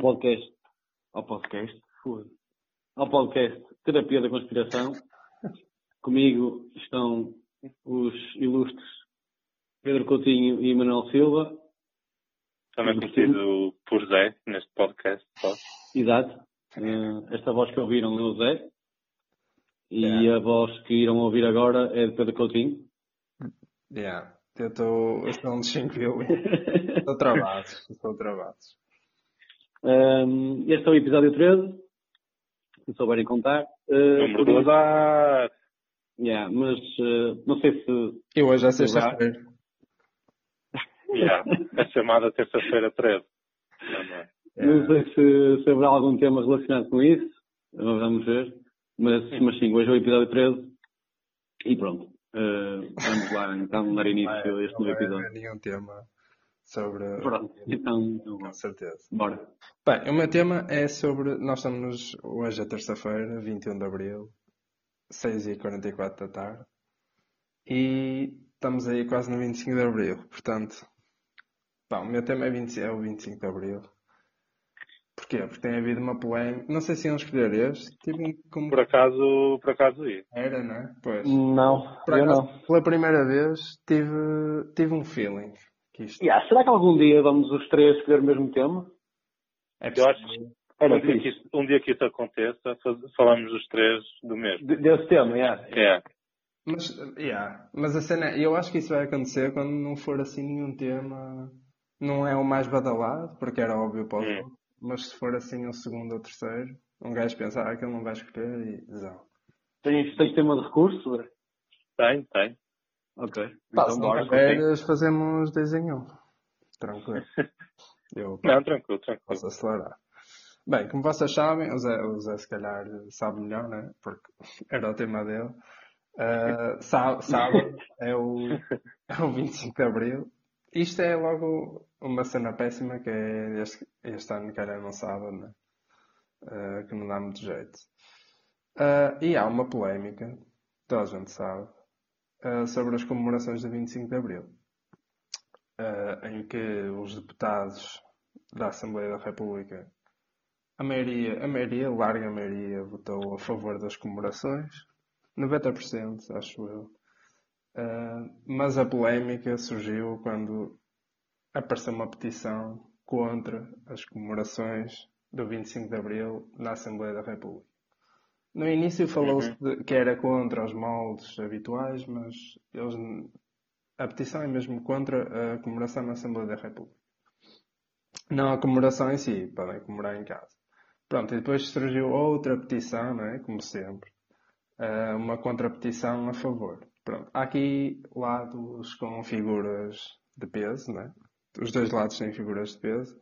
podcast. Ao podcast? Foda. Ao podcast Terapia da Conspiração. Comigo estão os ilustres Pedro Coutinho e Manuel Silva. Também conhecido por Zé neste podcast. Só. Exato. Eh, Esta voz que ouviram é o Zé. E Yeah. a voz que irão ouvir agora é de Pedro Coutinho. Yeah. Eu estou. Estou um descinquilo. Estou travado. Estou travado. Um, este é o episódio 13, se souberem contar. Uh, por isso- azar. Yeah, mas uh, não sei se. E hoje é sexta-feira. Yeah. É chamada terça-feira 13. Também. Não sei se, se haverá algum tema relacionado com isso. Vamos ver. Mas, mas sim, hoje é o episódio 13. E pronto. Uh, vamos lá então dar início a este Não novo episódio. haver nenhum tema sobre. Pronto, então, Com certeza. bora. Bem, o meu tema é sobre. Nós estamos hoje é terça-feira, 21 de abril, 6h44 da tarde. E estamos aí quase no 25 de abril. Portanto, pá, o meu tema é, 20 é o 25 de abril. Porquê? Porque tem havido uma polémica. Não sei se iam escolher este. Um como Por acaso, por acaso ia. era, não é? Pois. Não, Por acaso, pela primeira vez, tive, tive um feeling. Que isto Yeah, será que algum dia vamos os três escolher o mesmo tema? é Eu acho possível. Era um dia, que isso, um dia que isso aconteça, falamos os três do mesmo. De- Desse tema, yeah. É. Mas, yeah. Mas a cena, é- eu acho que isso vai acontecer quando não for assim nenhum tema. Não é o mais badalado, porque era óbvio para os Hum. Mas se for assim o segundo ou terceiro, um gajo pensa, ah, aquele não vai escolher e zão. Tens, tens tema de recurso? Zé? Tem, tem. Ok. Pá, então bora. tiveres, fazemos desenho. Tranquilo. Eu Não, tranquilo, tranquilo. posso acelerar. Bem, como vocês sabem, o Zé, o Zé se calhar sabe melhor, né? Porque era o tema dele. Uh, sá- sábado é o, é o 25 de Abril. Isto é logo uma cena péssima que é este, este ano calhar não sábado, né? Uh, que não dá muito jeito. Uh, e há uma polémica, toda a gente sabe, uh, sobre as comemorações do 25 de Abril. Uh, em que os deputados da Assembleia da República a maioria, a maioria, larga maioria, votou a favor das comemorações. 90%, acho eu. Ah, mas a polémica surgiu quando apareceu uma petição contra as comemorações do 25 de Abril na Assembleia da República. No início falou-se de- que era contra os moldes habituais, mas eles, a petição é mesmo contra a comemoração na Assembleia da República. Não a comemoração em si, podem comemorar em casa. Pronto, e depois surgiu outra petição, não é? Como sempre. Ah, uma contrapetição a favor. Pronto, há aqui lados com figuras de peso, não é? Os dois lados têm figuras de peso.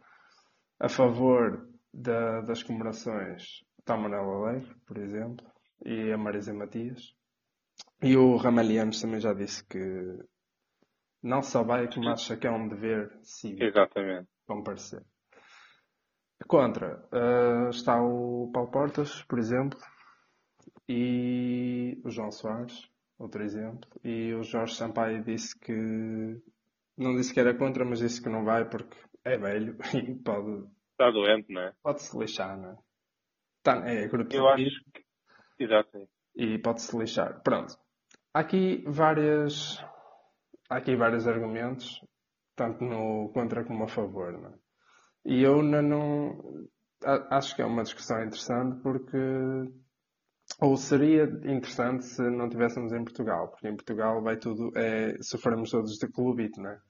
A favor da- das comemorações está a Manuela Leite, por exemplo, e a Marisa Matias. E o Ramalhianos também já disse que não só vai, como acha que é um dever cívico Exatamente. comparecer. Contra eh, está o Paulo Portas, por exemplo, e o João Soares, outro exemplo, e o Jorge Sampaio disse que não disse que era contra, mas disse que não vai porque é velho e pode, Está doente, não é? pode se lixar, não é? Tá, é grupo Eu acho que. Exato. e pode-se lixar. Pronto. Há aqui várias. Há aqui vários argumentos, tanto no contra como a favor, não é? E eu não. a- Acho que é uma discussão interessante porque. Ou seria interessante se não tivéssemos em Portugal, porque em Portugal vai tudo. É, sofremos todos de clubite, não é?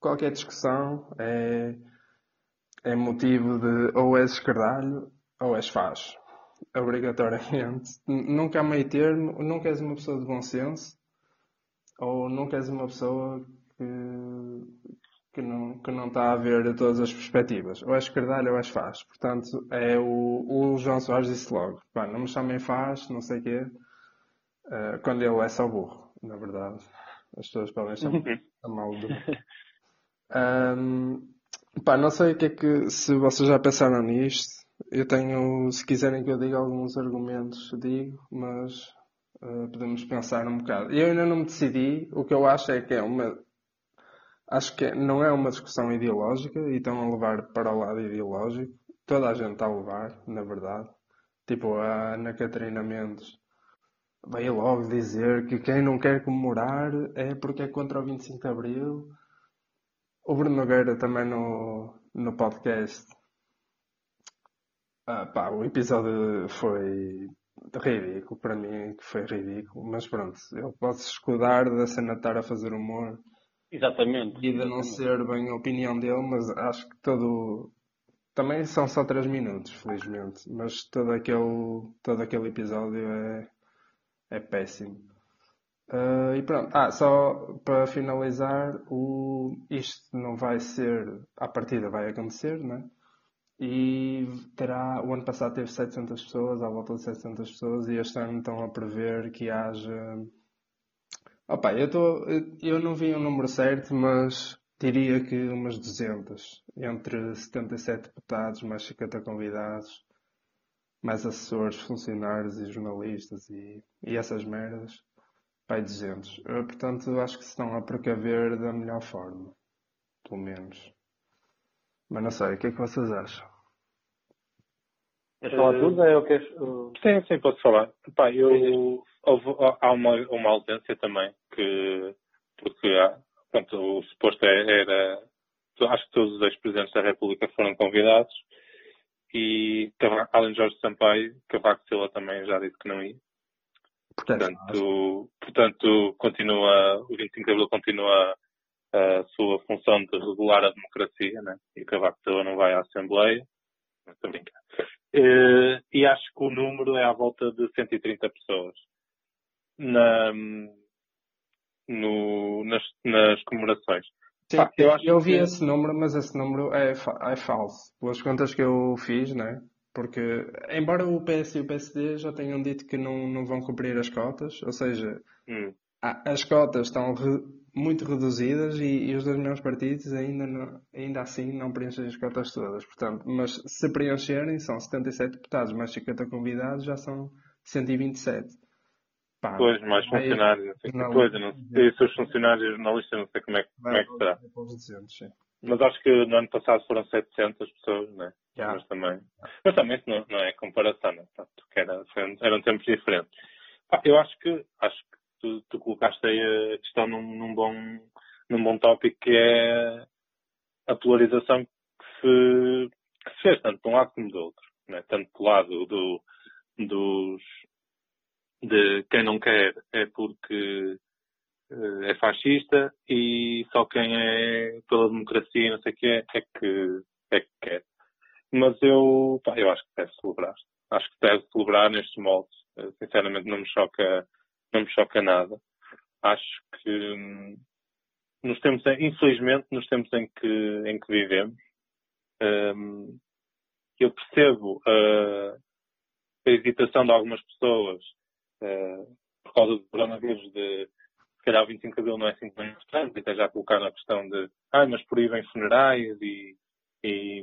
Qualquer discussão é, é motivo de ou és escardalho ou és facho obrigatoriamente. Nunca há meio termo, nunca és uma pessoa de bom senso, ou nunca és uma pessoa que, que, não, que não está a ver todas as perspectivas. Ou és esquerdalho ou és faz. Portanto, é o, o João Soares disse logo, pá, não me chamem faz, não sei o quê, eh, quando ele é só burro, na verdade. As pessoas podem chamar chamá-lo de. Ahm, pá, não sei o que é que, se vocês já pensaram nisto, eu tenho, se quiserem que eu diga alguns argumentos, digo, mas eh, podemos pensar um bocado. Eu ainda não me decidi, o que eu acho é que é uma, Acho que não é uma discussão ideológica e estão a levar para o lado ideológico. Toda a gente está a levar, na verdade. Tipo, a Ana Catarina Mendes veio logo dizer que quem não quer comemorar é porque é contra o 25 de Abril. O Bruno Nogueira também no, no podcast. Ah, pá, o episódio foi ridículo, para mim que foi ridículo, mas pronto, pode se escudar da cena de estar a fazer humor Exatamente. e de não ser bem a opinião dele, mas acho que todo. Também são só 3 minutos, felizmente, mas todo aquele, todo aquele episódio é, é péssimo. Ah, e pronto, ah, só para finalizar, o, isto não vai ser, à partida vai acontecer, né? E terá, o ano passado teve 700 pessoas, à volta de 700 pessoas, e este ano estão a prever que haja. Opa, eu, tô, eu não vi o número certo, mas diria que umas 200, entre 77 deputados, mais 50 convidados, mais assessores, funcionários e jornalistas e, e essas merdas. Pai, 200. Eu, portanto, acho que se estão a precaver da melhor forma. Pelo menos. Mas não sei, o que é que vocês acham? Queres falar Eh, tudo? É o que és- o- Sim, sim, posso falar. Pá, eu, houve, há uma, uma ausência também, que, porque há, pronto, o suposto é- era, acho que todos os ex-presidentes da República foram convidados e, além de Jorge Sampaio, Cavaco Silva também já disse que não ia. Portanto, portanto continua, o 25 de Abril continua a sua função de regular a democracia, né? E Cavaco Silva não vai à Assembleia. Estou a brincar. Eh, e acho que o número é à volta de 130 pessoas. Na, no, nas, nas comemorações. Sim, Pá, eu, eu vi que- esse número, mas esse número é, fa- é falso. Pelas contas que eu fiz, né? Porque, embora o PS e o PSD já tenham dito que não, não vão cumprir as cotas, ou seja, Hum, a- as cotas estão re- muito reduzidas e, e os dois maiores partidos ainda, não- ainda assim não preenchem as cotas todas. Portanto, mas se preencherem, são 77 deputados, mais 50 convidados, já são 127. Pá, Pois, mais funcionários. Sei que não- coisa. Não sei, se os funcionários jornalistas, não sei como é, que- como é que será. para os 200, sim. Mas acho que no ano passado foram 700 pessoas, né? Já. Mas também. Mas também isso não, não é comparação, né? Portanto, era, eram tempos diferentes. Pá, eu acho que, acho que tu, tu colocaste aí a questão num, num bom, num bom tópico que é a polarização que se, que se fez, tanto de um lado como do outro. Né? Tanto do lado do, dos, de quem não quer é porque eh, é fascista e só quem é pela democracia não sei o que é, é que, é que quer. Mas eu, pá, eu acho que deve celebrar. Acho que deve celebrar nestes moldes. Eh, Sinceramente não me choca, não me choca nada. Acho que hum, nos tempos, em- infelizmente, nos tempos em que, em que vivemos, hum, eu percebo a hesitação de algumas pessoas eh, por causa do coronavírus de se calhar o 25 de Abril não é assim tão importante, e até já colocaram a questão de ah, mas proíbem funerais e, e,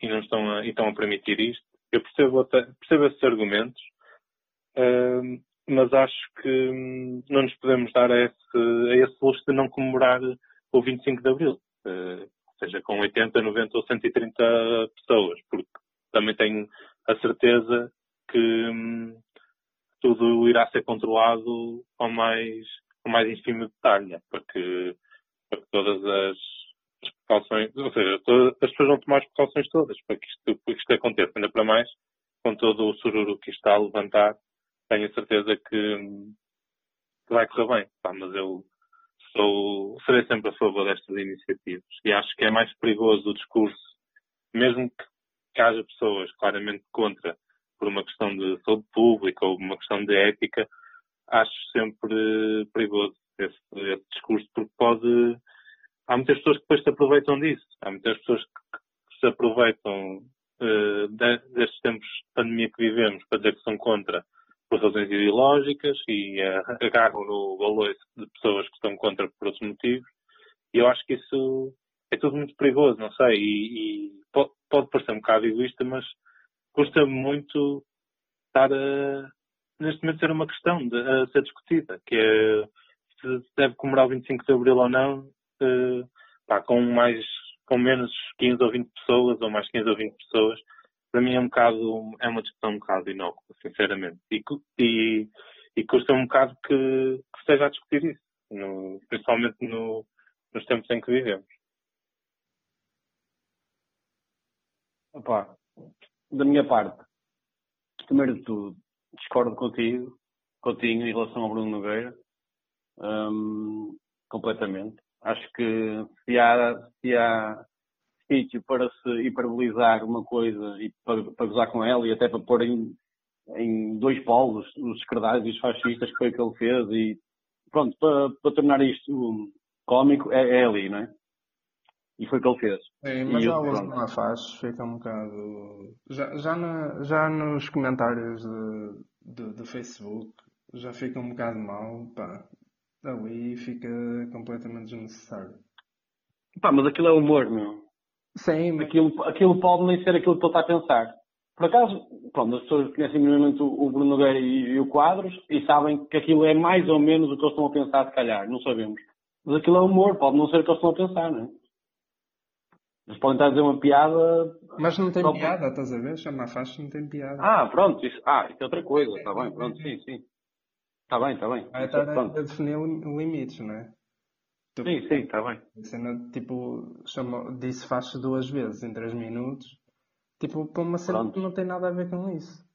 e não estão a, estão a permitir isto. Eu percebo, percebo esses argumentos, hum, mas acho que hum, não nos podemos dar a esse, a esse luxo de não comemorar o 25 de Abril. Eh, seja com 80, 90 ou 130 pessoas, porque também tenho a certeza que hum, tudo irá ser controlado ao mais, ao mais ínfimo detalhe, porque, porque todas as, as precauções, ou seja, todas, as pessoas vão tomar as precauções todas para que isto, para que isto aconteça, ainda para mais com todo o sururu que está a levantar, tenho certeza que, que vai correr bem. Pá, mas eu sou, serei sempre a favor destas iniciativas e acho que é mais perigoso o discurso, mesmo que, que haja pessoas claramente contra por uma questão de saúde pública ou uma questão de ética, acho sempre perigoso esse, esse discurso, porque pode. Há muitas pessoas que depois se aproveitam disso. Há muitas pessoas que, se aproveitam de- destes tempos de pandemia que vivemos para dizer que são contra por razões ideológicas e eh, agarram no valor de pessoas que estão contra por outros motivos. E eu acho que isso é tudo muito perigoso, não sei. E, e pode, pode parecer um bocado egoísta, mas custa muito estar a, neste momento ser uma questão de, a ser discutida, que é se deve comemorar o 25 de Abril ou não. eh, pá, com mais, com menos 15 ou 20 pessoas, ou mais 15 ou 20 pessoas, para mim é um bocado, é uma discussão um bocado inócua, sinceramente. E, e, e custa um bocado que, que esteja a discutir isso, no, principalmente no, nos tempos em que vivemos. Opa, da minha parte, primeiro de tudo, discordo contigo, contigo em relação ao Bruno Nogueira, um, completamente. Acho que se há, se há para se hiperbolizar uma coisa e para, para gozar com ela e até para pôr em, em dois polos os esquerdários e os fascistas, que foi o que ele fez, e pronto, para, para tornar isto cómico, é, é ali, não é? E foi o que ele fez. Sim, mas a que não a faz, fica um bocado. Já, já, na, já nos comentários de, Facebook já fica um bocado mal, pá. Ali fica completamente desnecessário. Pá, mas aquilo é humor, meu. Sim. Aquilo, aquilo pode nem ser aquilo que ele está a pensar. Por acaso, pronto, as pessoas conhecem minimamente o Bruno Nogueira e, e, o Quadros e sabem que aquilo é mais ou menos o que eles estão a pensar, se calhar, não sabemos. Mas aquilo é humor, pode não ser o que eles estão a pensar, não é? Eles podem estar a dizer uma piada. Mas não tem piada, estás a ver? Chama a faixa não tem piada. Ah, pronto, isso, ah, isso é outra coisa, está bem, pronto, sim, sim. Está bem, está bem. Vai estar a, a definir limites, não é? Sim, sim, está bem. Cena, tipo, chama, disse faixa duas vezes em três minutos. Tipo, para uma cena que não tem nada a ver com isso.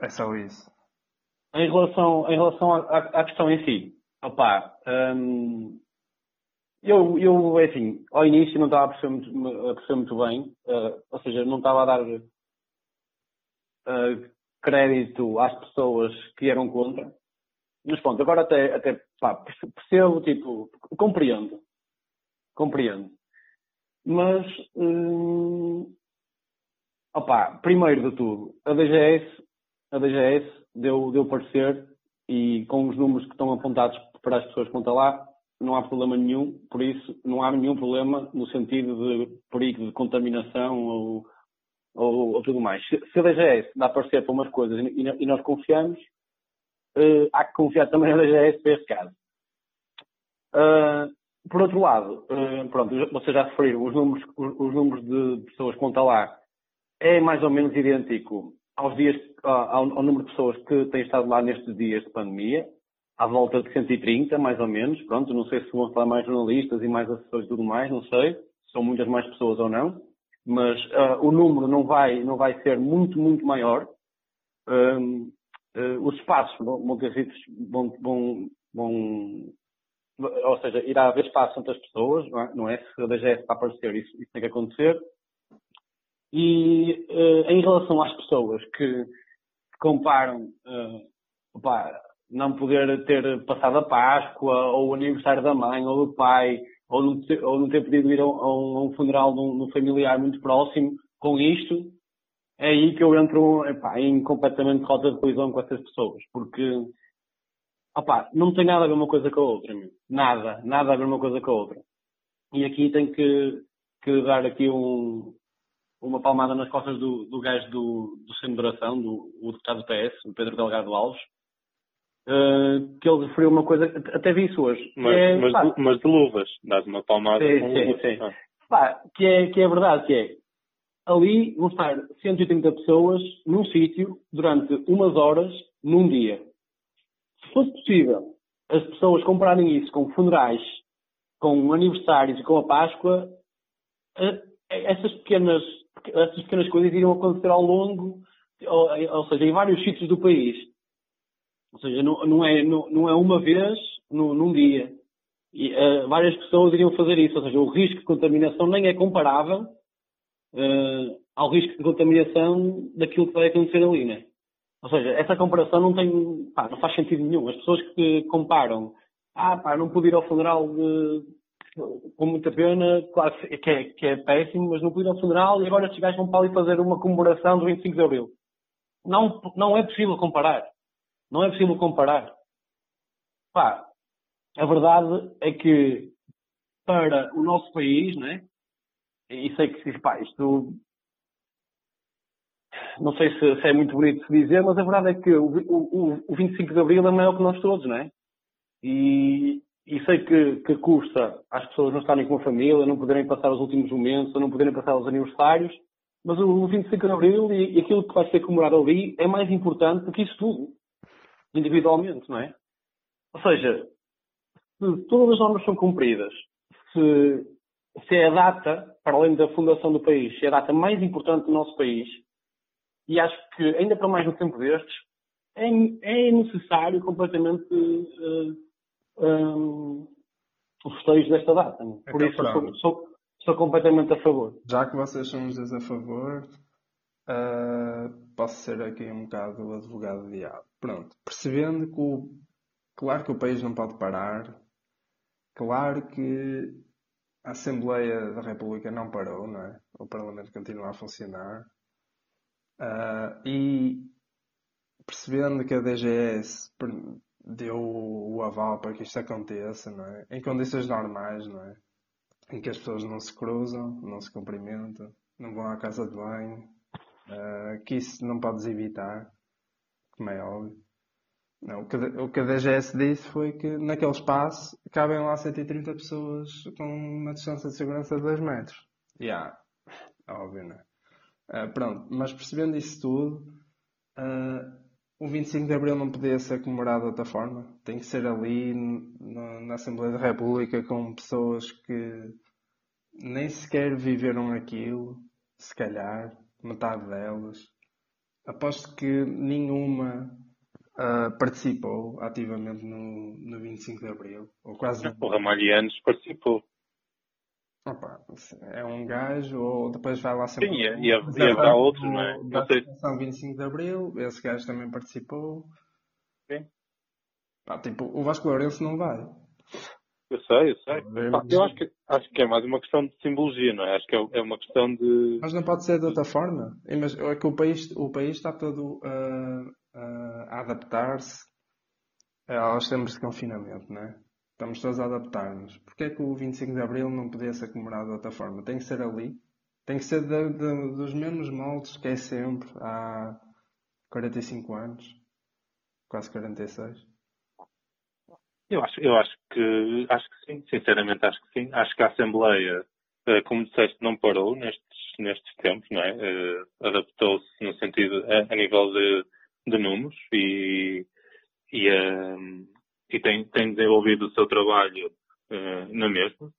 É só isso. Em relação, em relação à, à questão em si, opá, hum, eu, eu, é assim, ao início não estava a perceber muito, a perceber muito bem, uh, ou seja, não estava a dar uh, crédito às pessoas que eram contra. Mas pronto, agora até, até pá, percebo, tipo, compreendo. Compreendo. Mas, hum, opá, primeiro de tudo, a DGS, a DGS deu, deu parecer e com os números que estão apontados para as pessoas que lá, não há problema nenhum, por isso não há nenhum problema no sentido de perigo de contaminação ou, ou, ou tudo mais. Se, se a DGS dá parecer para umas coisas e, e nós confiamos, uh, há que confiar também na DGS para esse caso. Uh, por outro lado, uh, pronto, vocês já referiram, os números, os, os números de pessoas que estão lá é mais ou menos idêntico aos dias, ao, ao número de pessoas que têm estado lá nestes dias de pandemia, à volta de 130, mais ou menos. Pronto, não sei se vão falar mais jornalistas e mais assessores e tudo mais, não sei. São muitas mais pessoas ou não. Mas uh, o número não vai, não vai ser muito, muito maior. Um, uh, os espaços sido, vão, vão, vão, ou seja, irá haver espaço entre as pessoas, não é? Não é? Se a DGS está a aparecer, isso, isso tem que acontecer. E uh, em relação às pessoas que, comparam, uh, opa, não poder ter passado a Páscoa, ou o aniversário da mãe, ou do pai, ou não ter, ou não ter podido ir a um, a um funeral de um, de um, familiar muito próximo, com isto, é aí que eu entro epá, em completamente rota de colisão com essas pessoas, porque opá, não tem nada a ver uma coisa com a outra, meu. nada, nada a ver uma coisa com a outra. E aqui tem que, que dar aqui um, uma palmada nas costas do, do gajo do, do Sem Moderação, do o deputado do PS, o Pedro Delgado Alves, Uh, que ele referiu uma coisa, até vi isso hoje. Mas, é, mas, pá, de, mas, de, luvas, dás uma palmada sim, com luvas. Sim. Ah. Pá, que, é, que é verdade, que é ali vão estar 130 pessoas num sítio durante umas horas num dia. Se fosse possível as pessoas comprarem isso com funerais, com aniversários e com a Páscoa, uh, essas pequenas, essas pequenas coisas iriam acontecer ao longo, ou, ou seja, em vários sítios do país ou seja, não, não, é, não, não é uma vez no, num dia. E, uh, várias pessoas iriam fazer isso. Ou seja, o risco de contaminação nem é comparável uh, ao risco de contaminação daquilo que vai acontecer ali, né? Ou seja, essa comparação não tem, pá, não faz sentido nenhum. As pessoas que comparam, ah, pá, não pude ir ao funeral de, com muita pena, claro que é, que é péssimo, mas não pude ir ao funeral e agora estes gajos vão para ali fazer uma comemoração do 25 de Abril. Não, não é possível comparar. Não é possível comparar. Pá, a verdade é que para o nosso país, né? E sei que pá, isto não sei se, se, é muito bonito de dizer, mas a verdade é que o, o, o 25 de Abril é maior que nós todos, não é? E, e sei que, que custa às pessoas não estarem com a família, não poderem passar os últimos momentos, ou não poderem passar os aniversários, mas o 25 de Abril e, e aquilo que vai ser comemorado ali é mais importante do que isso tudo, individualmente, não é? Ou seja, se todas as normas são cumpridas, se, se é a data, para além da fundação do país, se é a data mais importante do nosso país, e acho que ainda para mais no tempo destes, é, é necessário completamente uh, um, o festejo desta data. Por isso sou, sou, sou, completamente a favor. Já que vocês são os dois a favor, uh, posso ser aqui um bocado o advogado de diabo. Pronto, percebendo que o, claro que o país não pode parar, claro que a Assembleia da República não parou, não é? O Parlamento continua a funcionar. Uh, e percebendo que a DGS deu o aval para que isto aconteça, não é? Em condições normais, não é? Em que as pessoas não se cruzam, não se cumprimentam, não vão à casa de banho, uh, que isso não podes evitar, como é óbvio. Não, o, que, o que a DGS disse foi que naquele espaço cabem lá 130 pessoas com uma distância de segurança de 2 metros. Já, yeah, óbvio, não é? Uh, pronto, mas percebendo isso tudo, uh, o 25 de Abril não podia ser comemorado de outra forma. Tem que ser ali no, na Assembleia da República com pessoas que nem sequer viveram aquilo, se calhar, metade delas. Aposto que nenhuma uh, participou ativamente no, no 25 de Abril. Ou quase. O Ramalhianos participou. Opa, é um gajo, ou depois vai lá sempre. Sim, e, e haverá outros, não é? Da Associação 25 de Abril, esse gajo também participou. Sim. Pá, tipo, o Vasco Lourenço não vai. Eu sei, eu sei. Pá, eu acho que, acho que é mais uma questão de simbologia, não é? Acho que é, é uma questão de. Mas não pode ser de outra forma. É que o país, o país está todo uh, uh, a adaptar-se aos tempos de confinamento, não é? Estamos todos a adaptar-nos. Porquê é que o 25 de Abril não podia ser comemorado de outra forma? Tem que ser ali. Tem que ser de, de, dos mesmos moldes que é sempre há 45 anos. Quase 46. Eu acho, eu acho que acho que sim, sinceramente acho que sim. Acho que a Assembleia, eh, como disseste, não parou nestes, nestes tempos, não é? Eh, adaptou-se no sentido a, a nível de, de números e, e um, e tem, tem desenvolvido o seu trabalho uh, na mesma.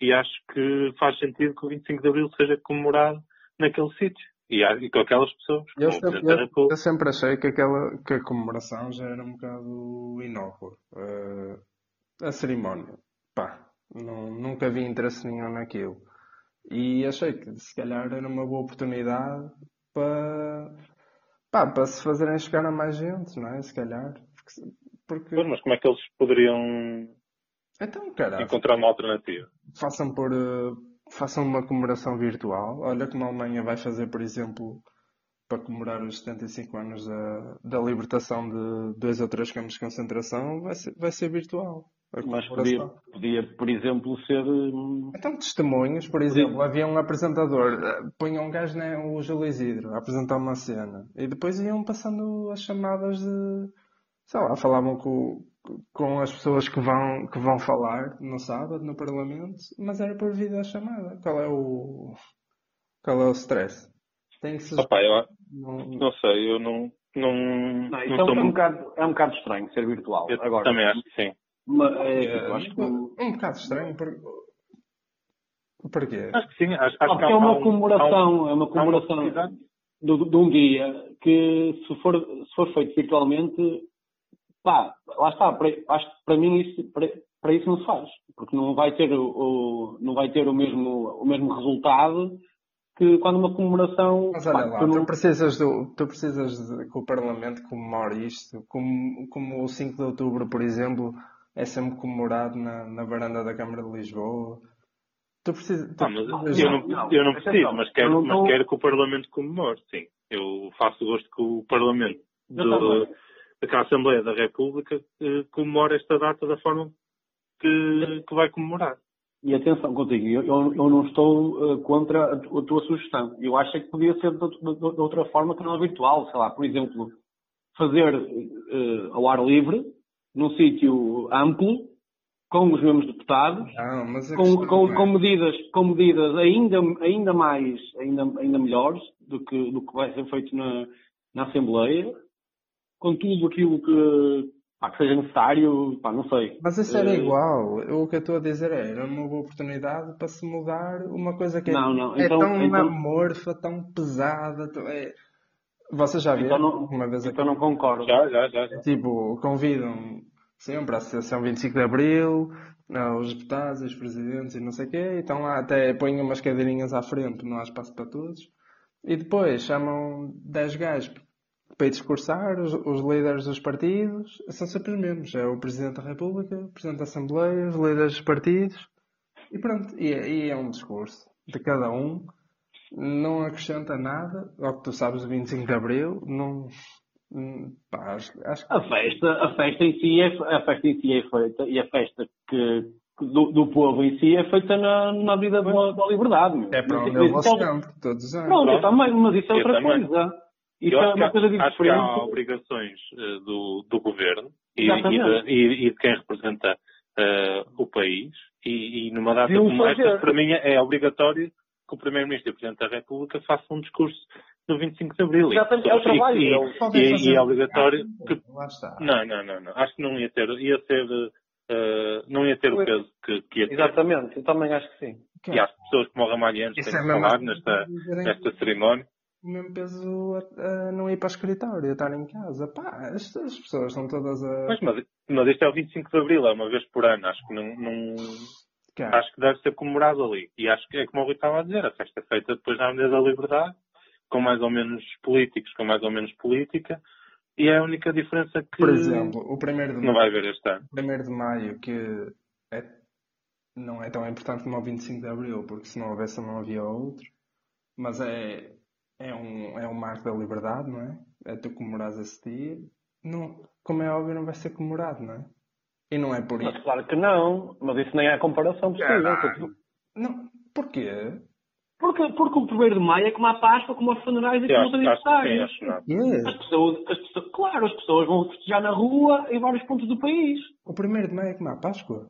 E acho que faz sentido que o 25 de Abril seja comemorado naquele sítio e, e, com aquelas pessoas. Eu sempre, eu, eu sempre, achei que, aquela, que a comemoração já era um bocado inócua. Uh, a cerimónia, pá, não, nunca vi interesse nenhum naquilo. E achei que se calhar era uma boa oportunidade para, pá, para se fazerem chegar a mais gente, não é? Se calhar. Porque porque... Pois, mas como é que eles poderiam então, caralho, encontrar uma alternativa? Façam, por, uh, façam uma comemoração virtual. Olha como a Alemanha vai fazer, por exemplo, para comemorar os 75 anos da, da libertação de dois ou três campos de concentração, vai ser, vai ser virtual. Mas podia, podia, por exemplo, ser. Hum, então, testemunhos, por exemplo, podia... havia um apresentador, eh, punham um gajo, né, o Júlio Isidro, a apresentar uma cena, e depois iam passando as chamadas de sei lá, falavam com, com as pessoas que vão, que vão falar no sábado no Parlamento, mas era por chamada. Qual é o. Qual é o stress? Tem que ser. Opa, eu não, não sei, eu não. Não, não, isso não é, um, um bocado, é um bocado estranho ser virtual. Eu Agora, também acho que sim. Mas, é, é, acho que... Um bocado estranho. Por... Porquê? Acho que sim. Acho, acho que é uma comemoração. Um, é uma comemoração de, de, um dia que, se for, se for feito virtualmente, pá, lá está, para, acho que para mim isso, para, para, isso não se faz, porque não vai ter o, o, não vai ter o mesmo, o mesmo resultado que quando uma comemoração. Mas olha pá, lá, tu, não... tu, precisas, do, tu precisas de, que o Parlamento comemore isto, como, como o 5 de outubro, por exemplo, é sempre comemorado na, na varanda da Câmara de Lisboa. Tu precisas. Tu ah, mas eu, não, não, eu não preciso, mas quero, mas quero que o Parlamento comemore, sim. Eu faço gosto que o Parlamento. Do, que a Assembleia da República eh, comemora esta data da forma que, que vai comemorar. E atenção contigo, eu, eu não estou uh, contra a, a, tua sugestão. Eu acho que podia ser de, de, de, outra forma que não é virtual. Sei lá, por exemplo, fazer uh, ao ar livre, num sítio amplo, com os mesmos deputados, Não, com, com, é- com medidas, com medidas ainda, ainda mais, ainda, ainda melhores do que, do que vai ser feito na, na Assembleia, com tudo aquilo que, pá, que seja necessário, pá, não sei. Mas isso era Eh, igual. Eu- o que eu estou a dizer é, era uma boa oportunidade para se mudar uma coisa que é, Não, não, é então- tão então- amorfa, tão pesada. é... Vocês já viram Então não, uma vez aqui? então não concordo. Já, já, já. já. Tipo, convidam sempre a Associação 25 de Abril, não, os deputados, os presidentes e não sei o quê, e estão lá até põem umas cadeirinhas à frente, não há espaço para todos. E depois chamam 10 gajos para ir discursar, os, os líderes dos partidos, são sempre os mesmos. É o Presidente da República, o Presidente da Assembleia, os líderes dos partidos, e pronto. E, é- e é um discurso de cada um, não acrescenta nada ao que tu sabes do 25 de Abril, não. hum, Pá, acho, acho que A festa, a festa em si é, a festa em si é feita, e a festa que, do, do povo em si é feita na, na vida da, da liberdade. meu. É para Mas onde eu vou sempre, todos os anos. Pronto, eu também, mas isso é Eu outra também. coisa. Isso Eu é acho que uma há- coisa Acho que há diferente. obrigações eh, do, do governo e, e, e- e de quem representa eh, o país. E, e numa data o como esta, para mim é obrigatório que o Primeiro-Ministro e o Presidente da República façam um discurso no 25 de Abril. Exatamente, é o E- trabalho e- deles. Podem e- fazer e é obrigatório bocado, que- Lá está. Não, não, não, não. Acho que não ia ter, ia ser, eh, não ia ter o peso que, que ia ter. Exatamente, eu também acho que sim. Que E que pessoas como o Ramalhianos têm é que mesmo falar nesta, nesta cerimónia. o mesmo peso a, a não ir para o escritório, a estar em casa. Pá, as, as pessoas estão todas a. Mas, mas, mas isto é o 25 de Abril, é uma vez por ano. Acho que não, não- Cara, acho que deve ser comemorado ali. E acho que é como o Rui estava a dizer, a festa é feita depois na Avenida da Liberdade, com mais ou menos políticos, com mais ou menos política, e é a única diferença que por exemplo, o 1 de não maio, vai haver este ano. 1 de maio que é, não é tão importante como o 25 de Abril, porque se não houvesse não havia outro, mas é, é, um, é um marco da liberdade, não é? É tu comemorares esse dia. Não, como é óbvio, não vai ser comemorado, não é? E não é por isso. Mas claro que não, mas isso nem é a comparação possível. Caralho. Não, porquê? Porque, porque o 1 de maio é como a Páscoa, como os funerais e como os aniversários. não. As pessoas, as pessoas, claro, as pessoas vão festejar na rua em vários pontos do país. O 1 de maio é como a Páscoa.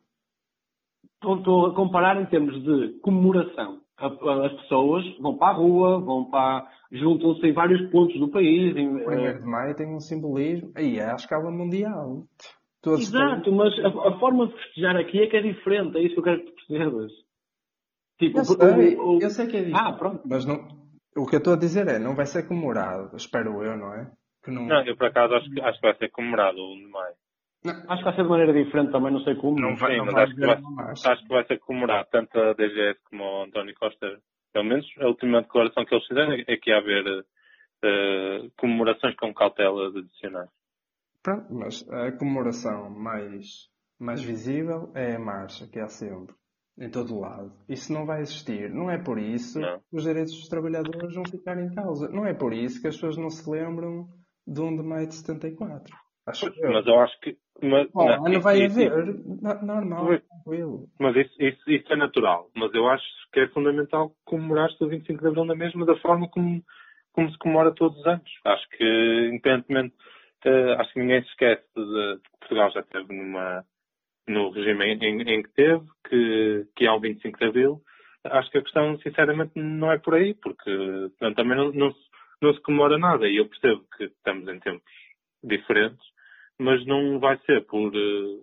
Estou, estou a comparar em termos de comemoração. As pessoas vão para a rua, vão para. juntam-se em vários pontos do país. Em, O 1 de maio tem um simbolismo. Aí é à escala mundial. Todos Exato, mas a, a forma de festejar aqui é que é diferente, é isso que eu quero que tu percebas. Tipo, Eu sei, o- o- eu sei que é diferente. Ah, pronto. Mas não, o que eu estou a dizer é, não vai ser comemorado, espero eu, não é? Que não, Não, eu por acaso acho que, acho que vai ser comemorado o 1 de maio. Acho que vai ser de maneira diferente também, não sei como. não vai, Sim, não mas vai acho que vai-. Acho que vai ser comemorado tanto a DGS como o António Costa. Pelo menos a última declaração que eles fizeram é que ia haver eh, comemorações com cautelas adicionais. Pronto, mas a comemoração mais, mais visível é a marcha, que há sempre, em todo o lado. Isso não vai existir. Não é por isso Não. que os direitos dos trabalhadores vão ficar em causa. Não é por isso que as pessoas não se lembram de 1 de maio de 74. Acho eu. Mas eu acho que. Mas, Bom, não, não isso- vai isso- haver. No- Normal, Pois. tranquilo. Mas isso, isso, isso é natural. Mas eu acho que é fundamental comemorar-se o 25 de Abril na mesma da forma como, como se comemora todos os anos. Acho que, independentemente, eh, acho que ninguém se esquece de, que Portugal já esteve numa, no regime em, em- que teve, que, que há o 25 de Abril. Acho que a questão, sinceramente, não é por aí, porque também não, não, se, não se comemora nada. E eu percebo que estamos em tempos diferentes, mas não vai ser por eh,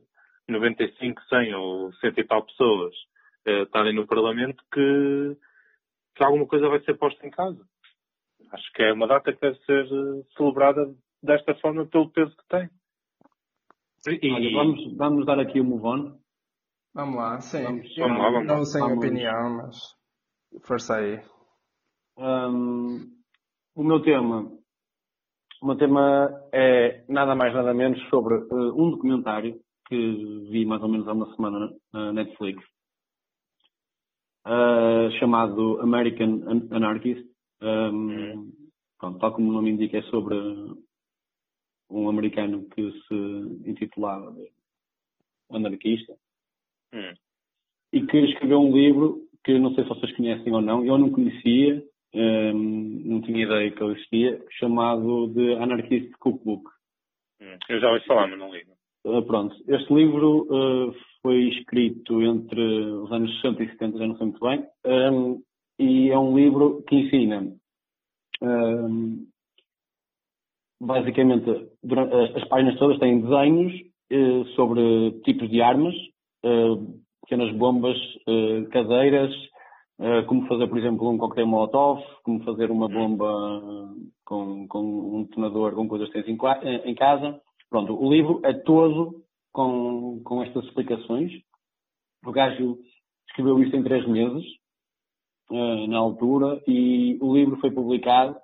95, 100 ou 100 e tal pessoas eh, estarem no Parlamento que, que alguma coisa vai ser posta em casa. Acho que é uma data que deve ser eh, celebrada desta forma pelo peso que tem. E, Olha, vamos, vamos dar aqui o move on. Vamos lá, sim. Vamos- vamos lá, vamos lá. Não sem Vamos. opinião, mas força aí. Hum, o meu tema, o meu tema é nada mais nada menos sobre eh, um documentário que vi mais ou menos há uma semana na Netflix, eh, chamado American An- Anarchist. Hum, pronto, tal como o nome indica, é sobre um americano que se intitulava de anarquista Hum. e que escreveu um livro que não sei se vocês conhecem ou não, eu não conhecia, hum, não tinha ideia que ele existia, chamado The Anarchist Cookbook. Hum. Eu já ouvi falar, mas não ligo. Uh, pronto, este livro uh, foi escrito entre os anos 60 e 70, já não sei muito bem, um, e é um livro que ensina um, basicamente durante, as páginas todas têm desenhos uh, sobre tipos de armas, uh, pequenas bombas uh, caseiras, como fazer, por exemplo, um coquetel molotov, como fazer uma bomba com, com um detonador, com coisas que tens em, em casa. Pronto, o livro é todo com, com estas explicações. O gajo escreveu isto em três meses, na altura, e o livro foi publicado.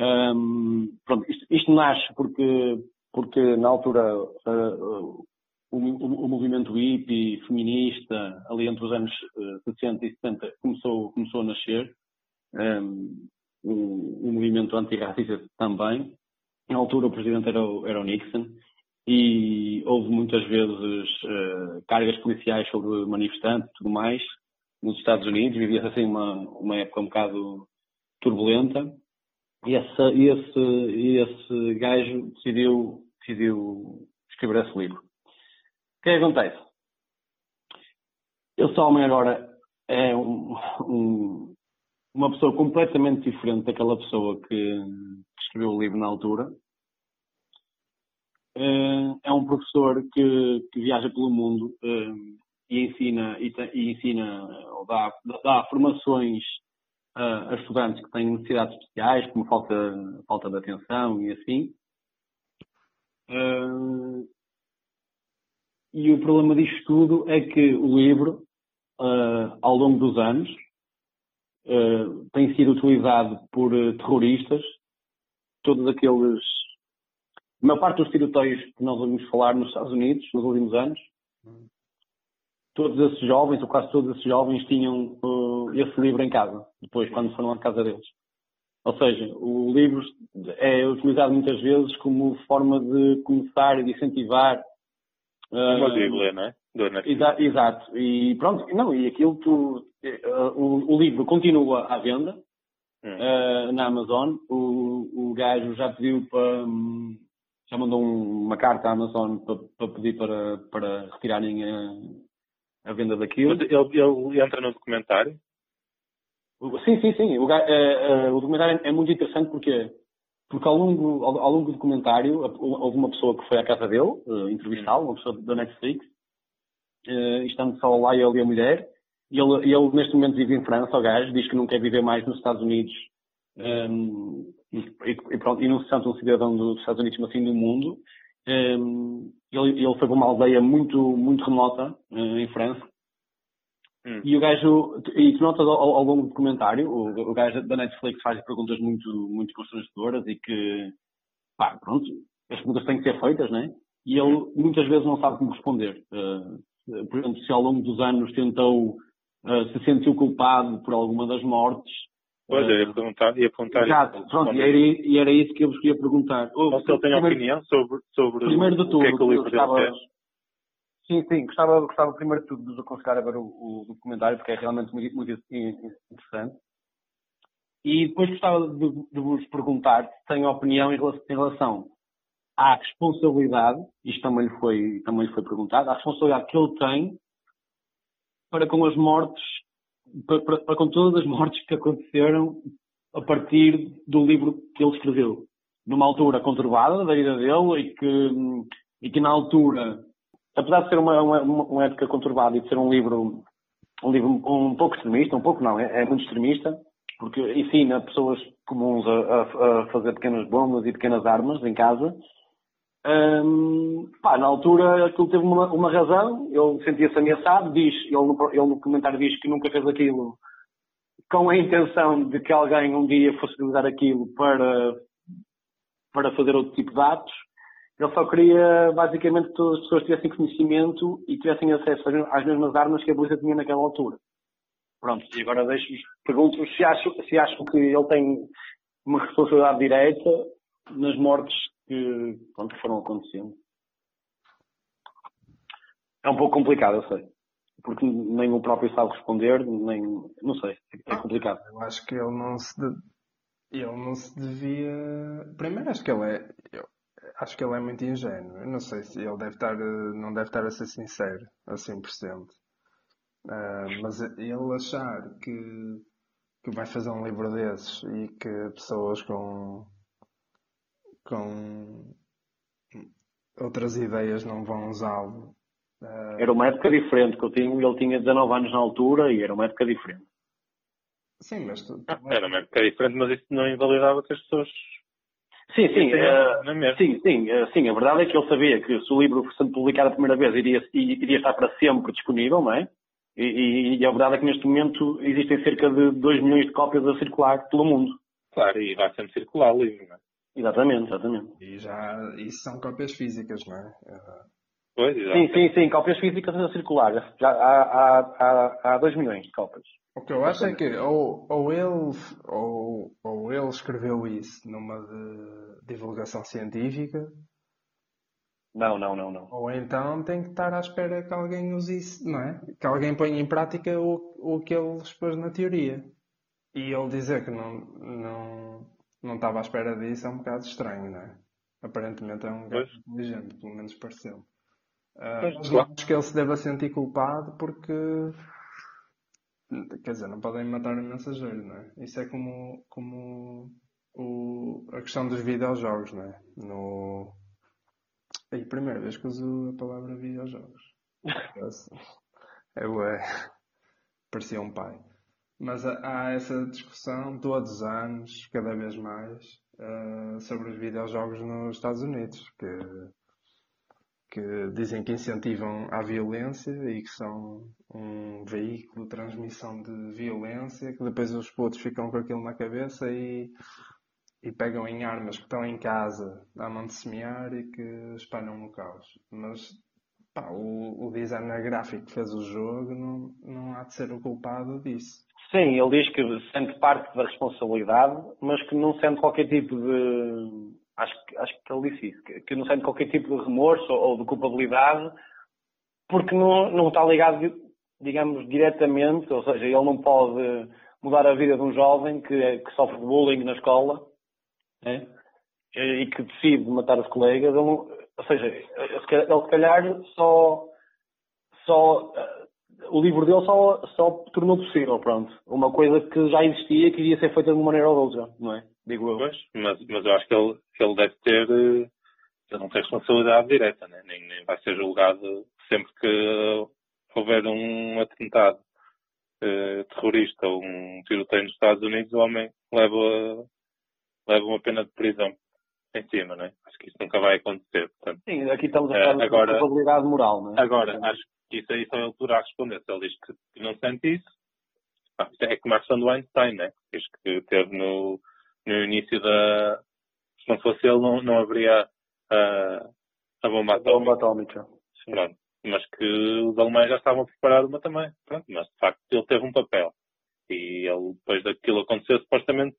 Um, pronto, isto, isto, nasce porque, porque na altura uh, o, o, movimento hippie feminista, ali entre os anos uh, 60 e 70, começou, começou a nascer. Um, o, o movimento antirracista também. Na altura o presidente era o, era o Nixon e houve muitas vezes uh, cargas policiais sobre manifestantes e tudo mais nos Estados Unidos. Vivia-se assim uma, uma época um bocado turbulenta. E esse, esse, esse gajo decidiu, decidiu escrever esse livro. O que é que acontece? Esse homem agora é um, um, uma pessoa completamente diferente daquela pessoa que, que escreveu o livro na altura. Eh, é um professor que, que viaja pelo mundo eh, e ensina, e, e ensina ou dá, dá formações a, estudantes que têm necessidades especiais, como falta, falta de atenção e assim. Uh, e o problema disto tudo é que o livro, uh, ao longo dos anos, uh, tem sido utilizado por terroristas, todos aqueles a maior parte dos tiroteios que nós ouvimos falar nos Estados Unidos nos últimos anos, todos esses jovens, ou quase todos esses jovens, tinham uh, esse livro em casa, depois, quando foram à casa deles. Ou seja, o livro é utilizado muitas vezes como forma de começar e de incentivar. Uh, Uma Bíblia, não é? Exa exato. E pronto, não, e aquilo tu, uh, o, o, livro continua à venda hum. uh, na Amazon. O, o gajo já pediu para. Um, já mandou um, uma carta à Amazon para, para pedir para, para retirarem a, a venda daquilo. Ele, ele, entra no documentário? Sim, sim, sim. O, é, é, o documentário é muito interessante porque, porque ao, longo, ao, ao, longo do documentário houve uma pessoa que foi à casa dele uh, entrevistá-lo, uma pessoa da Netflix, uh, estando só lá ele e a mulher, e ele, ele neste momento vive em França, o gajo, diz que não quer viver mais nos Estados Unidos um, e, e, pronto, e não se sente um cidadão dos Estados Unidos, mas sim do mundo. Um, ele, ele, foi para uma aldeia muito, muito remota, uh, em França. Hum. E o gajo, e tu notas ao, ao longo do documentário, o, o gajo da Netflix faz perguntas muito, muito constrangedoras e que, pá, pronto, as perguntas têm que ser feitas, né? E ele muitas vezes não sabe como responder. Uh, por exemplo, se ao longo dos anos tentou, uh, se sentiu culpado por alguma das mortes, Pois, eu ia perguntar, ia perguntar Exato, pronto, e era, e era, isso que eu vos queria perguntar. Ou se ele tem opinião sobre, sobre primeiro de tudo, o que é que o livro gostava, Sim, sim, gostava, gostava primeiro de tudo de vos aconselhar a ver o, o documentário, porque é realmente muito, muito interessante. E depois gostava de, de, vos perguntar se têm opinião em relação, em relação à responsabilidade, isto também lhe, foi, também lhe foi perguntado, à responsabilidade que ele tem para com as mortes para, para, para, com todas as mortes que aconteceram a partir do livro que ele escreveu. Numa altura conturbada da vida dele e que, e que na altura, apesar de ser uma, uma, uma época conturbada e de ser um livro, um livro um pouco extremista, um pouco não, é, é muito extremista, porque ensina pessoas comuns a, a, fazer pequenas bombas e pequenas armas em casa, um, pá, na altura aquilo teve uma, uma razão, ele sentia-se ameaçado, diz, ele no, ele no comentário diz que nunca fez aquilo com a intenção de que alguém um dia fosse utilizar aquilo para, para fazer outro tipo de atos. Ele só queria basicamente que todas as pessoas tivessem conhecimento e tivessem acesso às mesmas armas que a polícia tinha naquela altura. Pronto, e agora deixo pergunto se acham, se acham que ele tem uma responsabilidade direta nas mortes que, pronto, foram acontecendo. É um pouco complicado, eu sei. Porque nem o próprio sabe responder, nem. Não sei. É complicado. Eu acho que ele não se. De... Ele não se devia. Primeiro, acho que ele é. Eu... acho que ele é muito ingênuo. Eu não sei se ele deve estar, eh, não deve estar a ser sincero a 100%. Uh, mas ele achar que, que vai fazer um livro desses e que pessoas com, com outras ideias não vão usá-lo. Uh... Era uma época diferente que eu tinha, ele tinha 19 anos na altura e era uma época diferente. Sim, mas tu, tu... Era uma época diferente, mas isso não invalidava que as pessoas Sim, sim, uh, sim, sim, uh, sim. A verdade é que ele sabia que se o livro fosse publicado a primeira vez iria, iria estar para sempre disponível, não é? E, e, e, a verdade é que neste momento existem cerca de 2 milhões de cópias a circular pelo mundo. Claro, e vai sempre circular o livro, não é? Exatamente, exatamente. E já, isso são cópias físicas, não é? Pois, sim, sim, sim, cópias físicas a circular. Já há, há, há 2 milhões de cópias. O que eu acho é que ou, ou, ele, ou, ou ele escreveu isso numa divulgação científica. Não, não, não, não. Ou então tem que estar à espera que alguém use isso, não é? Que alguém ponha em prática o, o que ele expôs na teoria. E ele dizer que não, não, não estava à espera disso é um bocado estranho, não é? Aparentemente é um gajo inteligente, pelo menos pareceu. Uh, mas não acho que ele se deva sentir culpado porque Quer dizer, não podem matar o mensageiro, não é? Isso é como, como o, a questão dos videojogos, não é? No... É a primeira vez que uso a palavra videojogos. Eu é. Parecia um pai. Mas há essa discussão todos os anos, cada vez mais, uh, sobre os videojogos nos Estados Unidos, que que dizem que incentivam a violência e que são um veículo de transmissão de violência, que depois os putos ficam com aquilo na cabeça e, e pegam em armas que estão em casa à mão de semear e que espalham no caos. Mas pá, o, o designer gráfico que fez o jogo não, não há de ser o culpado disso. Sim, ele diz que sente parte da responsabilidade, mas que não sente qualquer tipo de Acho, acho que ele disse isso, que, que não sente qualquer tipo de remorso ou, ou de culpabilidade, porque não, não está ligado, digamos, diretamente, ou seja, ele não pode mudar a vida de um jovem que, que sofre bullying na escola né? e que decide matar os colegas. Ele, ou seja, ele se calhar só, só o livro dele só, só tornou possível, pronto. Uma coisa que já existia que iria ser feita de uma maneira ou de outra, não é? Digo eu. Pois, mas, mas eu acho que ele, que ele deve ter. Eh, ele não tem responsabilidade direta, né? nem, nem vai ser julgado sempre que houver um atentado eh, terrorista ou um tiroteio nos Estados Unidos, o homem leva, leva uma pena de prisão em cima, né? Acho que isso nunca vai acontecer. Portanto, Sim, aqui estamos a falar uh, agora, de responsabilidade moral, não é? Agora, acho que isso aí só ele poderá responder. Se ele diz que não sente isso, é como a questão do Einstein, né? Diz que teve no, no início da. Se não fosse ele, não, não haveria uh, a bomba atômica. A bomba atómica. Pronto. Mas que os alemães já estavam a preparar uma também. Pronto. Mas de facto ele teve um papel. E ele, depois daquilo acontecer, supostamente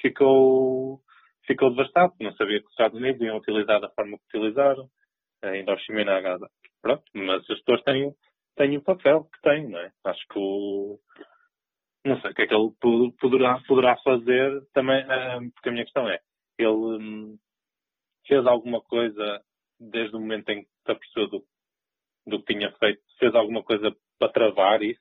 ficou, ficou devastado. Não sabia que os Estados Unidos iam utilizar da forma que utilizaram. A Hiroshima e Nagasaki. Pronto. Mas as pessoas têm, têm o papel que têm, não é? Acho que o, não sei o que é que ele poderá, poderá fazer também, ah, porque a minha questão é, ele hum, fez alguma coisa desde o momento em que se apercebeu do, do que tinha feito, fez alguma coisa para travar isso?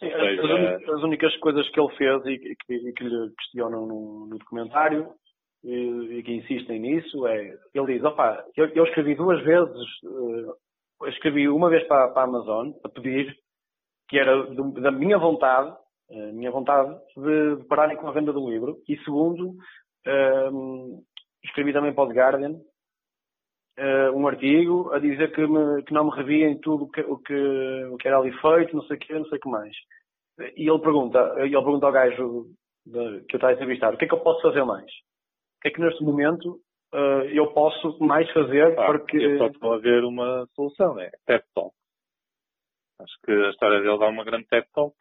Sim, seja... as, as, únicas coisas que ele fez e que, e que lhe questionam no, no documentário e, e, que insistem nisso é, ele diz, opa, eu, eu escrevi duas vezes, uh, escrevi uma vez para, para a Amazon a pedir que era do, da minha vontade a minha vontade de, pararem com a venda do livro. E segundo, um, escrevi também para o The Guardian uh, um artigo a dizer que, me, que não me revia em tudo que, o, que, o que era ali feito, não sei o que, não sei o que mais. E ele pergunta, ele pergunta ao gajo de, que eu estava a entrevistar, o que é que eu posso fazer mais? O que é que neste momento uh, eu posso mais fazer ah, porque... Só estou a ver uma solução, é TED Talk. Acho que a história dele dá uma grande TED Talk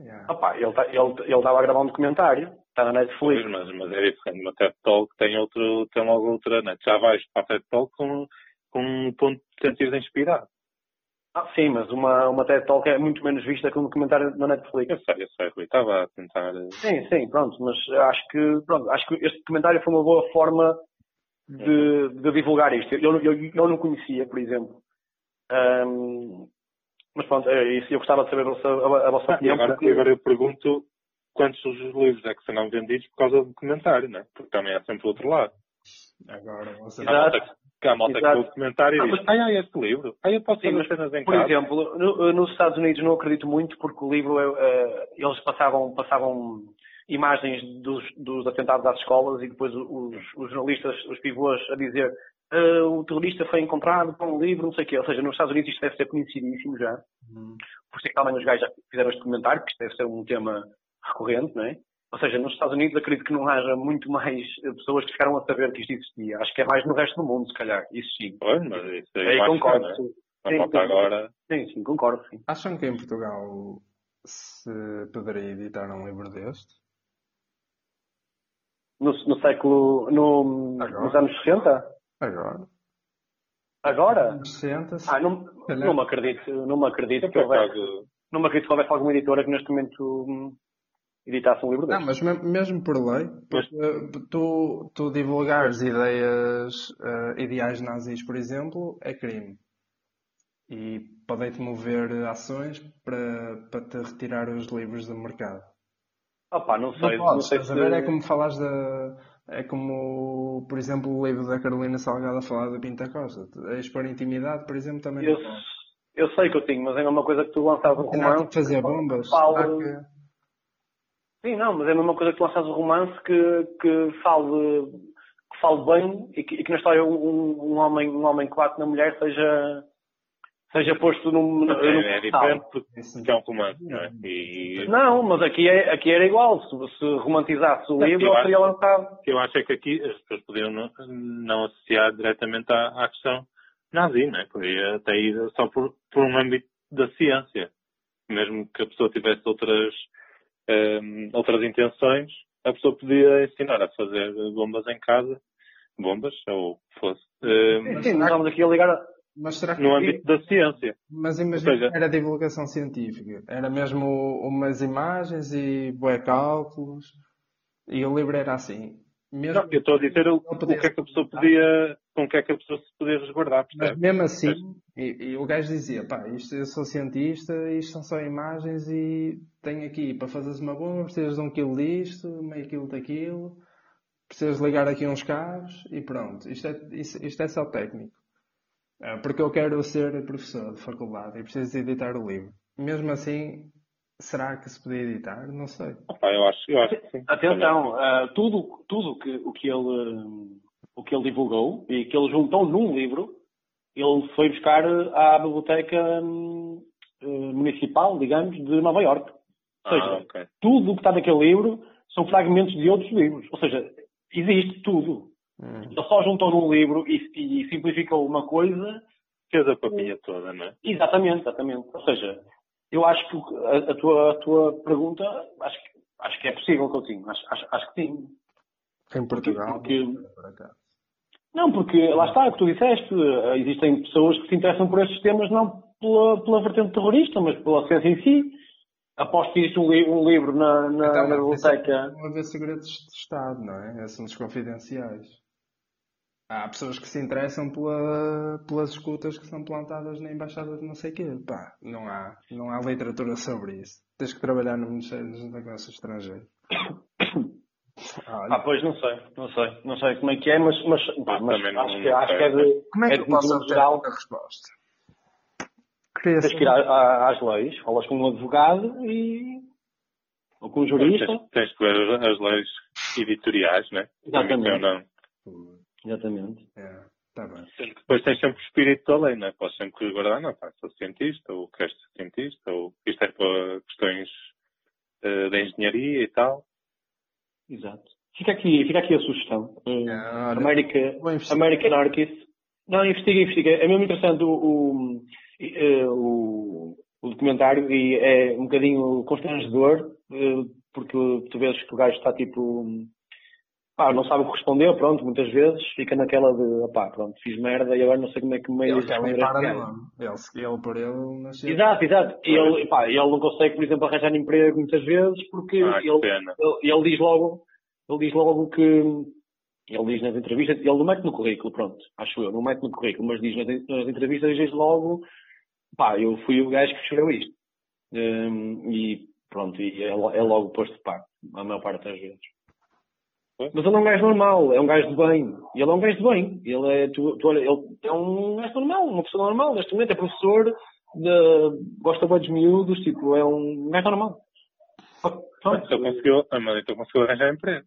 Yeah. Opa, ele, tá, ele, ele estava a gravar um documentário, está na Netflix. Mas, mas é diferente. Uma TED Talk tem, outro, tem logo outra. Né? Já vais para a TED Talk com, com um ponto de sentido inspirado. Ah, sim, mas uma, uma TED Talk é muito menos vista que um documentário na Netflix. Eu sei, eu sei, Rui. Estava a tentar. Sim, sim, pronto. Mas acho que, pronto, acho que este documentário foi uma boa forma de, de divulgar isto. Eu, eu, eu não conhecia, por exemplo. Ahm, mas pronto, é isso. Eu gostava de saber a vossa, a, vossa Ah, e opinião. agora, porque- e agora eu pergunto quantos dos livros é que serão vendidos por causa do documentário, né? Porque também há sempre o outro lado. Agora, você... Que- que há malta que Exato. vê o documentário Ah, e diz, mas- ai, ai, este livro. Ai, eu posso Sim, mas, as cenas em Por casa. exemplo, no- nos Estados Unidos não acredito muito porque o livro, é, eh, eles passavam, passavam imagens dos, dos atentados às escolas e depois os, os jornalistas, os pivôs, a dizer "Ah, o terrorista foi encontrado com um livro, não sei o quê. Ou seja, nos Estados Unidos isto deve ser conhecidíssimo já. Hum. Por isso é que também os gajos já fizeram este comentário, porque isto deve ser um tema recorrente, não é? Ou seja, nos Estados Unidos acredito que não haja muito mais pessoas que ficaram a saber que isto existia. Acho que é mais no resto do mundo, se calhar. Isso sim. Pois, mas isso aí Aí concordo. chegar, né? sim. Sim, agora. Sim, sim, concordo, sim. Acham que em Portugal se poderia editar um livro deste? No, no século. No, nos anos 60? Agora? Agora? Senta-se. Ah, não, não me acredito, não me acredito Eu, que acaso, não me acredito que houvesse alguma editora que neste momento hum, editasse um livro Não, deste. mas me- mesmo por lei, porque tu, tu divulgares ideias, eh, ideais nazis, por exemplo, é crime. E podem-te mover ações para, para te retirar os livros do mercado. Opa, não sei, Não não, podes, sei se... a ver? É como falares da. É como, por exemplo, o livro da Carolina Salgado a falar da Pinta Costa. A expor intimidade, por exemplo, também Eu, não pode. eu sei que eu tenho, mas é uma coisa que tu o Ensinar-te romance. a fazer bombas. Fala- que- Sim, não, mas é a mesma coisa que tu lanças o romance que, que fale, que fale bem e que, e que na história um, um- um homem, um homem que bate na mulher seja, seja posto num, num é, é diferente porque é um romance, não é? E Não, mas aqui, é, aqui era igual. Se, se romantizasse o Não, livro, eu ele seria lançado. eu acho é que aqui as pessoas podiam não, não associar diretamente à, à questão nazi, não é? Podia até ir só por, por um âmbito da ciência. Mesmo que a pessoa tivesse outras, ehm, outras intenções, a pessoa podia ensinar a fazer bombas em casa, bombas, ou fosse, ehm, Sim, nós estamos aqui a ligar. Mas será que. no âmbito da ciência. Mas imagina seja- era divulgação científica. Era mesmo umas imagens e bué cálculos. E o livro era assim. Mesmo, Não, eu estou a dizer o, que é que a pessoa podia, com o que é que a pessoa se podia resguardar, mas mesmo assim, e, e o gajo dizia, pá, isto, eu sou cientista, isto são só imagens e tenho aqui, para fazeres uma bomba, precisas de um quilo disto, meio quilo daquilo, precisas ligar aqui uns cabos e pronto. Isto é, isto, isto é só técnico. Ah, Porque eu quero ser professor de faculdade e preciso editar o livro. Mesmo assim, será que se podia editar? Não sei. Opa, eu acho, eu acho que sim. Atenção, ah, tudo, tudo que, o, que ele, o que ele divulgou e que ele juntou num livro, ele foi buscar à biblioteca eh, municipal, digamos, de Nova Iorque. Ou seja, Ah, ok. tudo o que está naquele livro são fragmentos de outros livros. Ou seja, existe tudo. Ele só juntou num livro e, e simplificou uma coisa. Fez a papinha toda, não é? Exatamente, exatamente. Ou seja, eu acho que a, a tua, a tua pergunta, acho, que- acho que é possível, Coutinho. Acho, acho, acho que sim. Em Portugal, porque- por acaso. Não, porque lá está, o que tu disseste, eh, existem pessoas que se interessam por estes temas não pela, pela vertente terrorista, mas pela ciência em si. Aposto que existe um, li- um livro na, na, Então, na mas biblioteca. Não haver segredos de Estado, não é? Assuntos confidenciais. Há pessoas que se interessam pela, pelas escutas que são plantadas na embaixada de não sei quê. Pá, não há, não há literatura sobre isso. Tens que trabalhar no Ministério dos Negócios Estrangeiros. Ah, Olha, pois não sei, não sei, não sei como é que é, mas, mas, pá, mas também não- acho, que, não acho que é de. como é que é eu de posso geral. a resposta? Queria Tens que ir a- a- às leis, falas com um advogado e. ou com um jurista. Tens, tens que ver as leis editoriais, né? Exatamente. Ou não. Exatamente. É, tá bem. Sendo que depois tens sempre o espírito da lei, né? Podes sempre resguardar, não, pá, sou cientista, ou queres ser cientista, ou isto é para questões eh, de engenharia e tal. Exato. Fica aqui, fica aqui a sugestão. Eh, É, vou investigar. American Anarchist. Não, investiga, investiga. É mesmo interessante o, o, eh, o, o documentário e é um bocadinho constrangedor, porque tu vês que o gajo está tipo. Pá, não sabe o que responder, pronto, muitas vezes fica naquela de, opá, pronto, fiz merda e agora não sei como é que me Ele responder limpar a a este gajo. mão. Ele, se- ele por ele nasceu. Exato, exato. E ele, pá, ele não consegue, por exemplo, arranjar emprego muitas vezes porque Ah, ele, ele, ele diz logo, ele diz logo que Ele diz nas entrevistas, ele não mete no currículo, pronto, acho eu, não mete no currículo, mas diz nas, nas entrevistas, diz logo, pá, eu fui o gajo que escreveu isto. Um, e pronto, e é, é logo posto de parte, a maior parte das vezes. Mas ele é um gajo normal, é um gajo de bem. E ele é um gajo de bem. Ele é, tu, tu, olha, ele é um gajo normal, uma pessoa normal. Neste momento é professor, de, gosta bem dos miúdos, tipo, é um gajo normal. Mas ele conseguiu, mas então conseguiu arranjar emprego.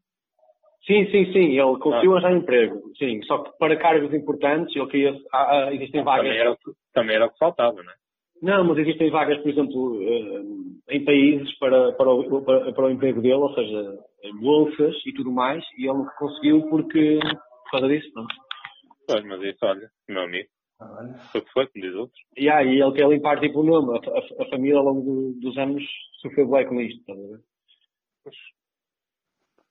Sim, sim, sim, ele conseguiu ah. arranjar emprego. Sim, só que para cargos importantes, ele queria, ah, ah, existem vagas. Também era, também era o que faltava, não é? Não, mas existem vagas, por exemplo, eh, em países para, para, o, para, para o emprego dele, ou seja, bolsas e tudo mais, e ele conseguiu porque, por causa disso, não. Pois, mas isso, olha, meu amigo, foi o que foi, como diz outros. E aí, ele quer limpar tipo o nome, a, a, a família ao longo do, dos anos sofreu bem com isto, estás a ver? Pois.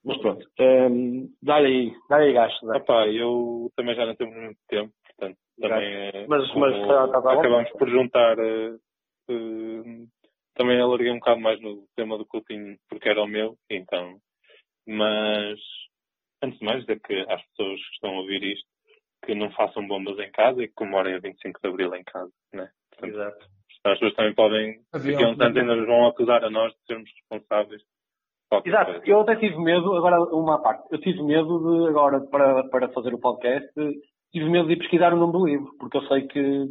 Mas pronto, um, ehm, dá-lhe aí, dá-lhe aí gasto. Dá. Epá, eu também já não tenho muito tempo, também é, mas, mas tá, tá, tá acabamos por juntar. Uh, uh, também alarguei um bocado mais no tema do Coutinho, porque era o meu, então. Mas, antes de mais, dizer que às pessoas que estão a ouvir isto, que não façam bombas em casa e que comemorem a 25 de Abril em casa, né? Portanto, Exato. As pessoas também podem, daqui a uns anos ainda nos vão acusar a nós de sermos responsáveis Exato, eu até tive medo, agora uma parte, eu tive medo de, agora, para, para fazer o podcast, tive medo de pesquisar o nome do livro, porque eu sei que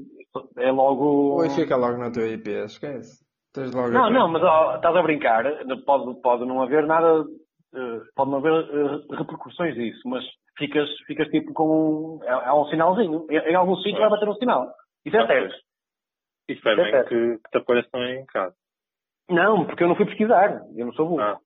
é logo. Ou fica logo na tua IP, esquece. Tens logo não, não, mas ó, estás a brincar, pode, pode não haver nada, eh, pode não haver eh, repercussões disso, mas ficas, ficas tipo com. É, é um sinalzinho. Em, em algum sítio vai bater um sinal. Isso é sério. E espero é bem que, que te apareçam em casa. Não, porque eu não fui pesquisar. Eu não sou burro. Ah,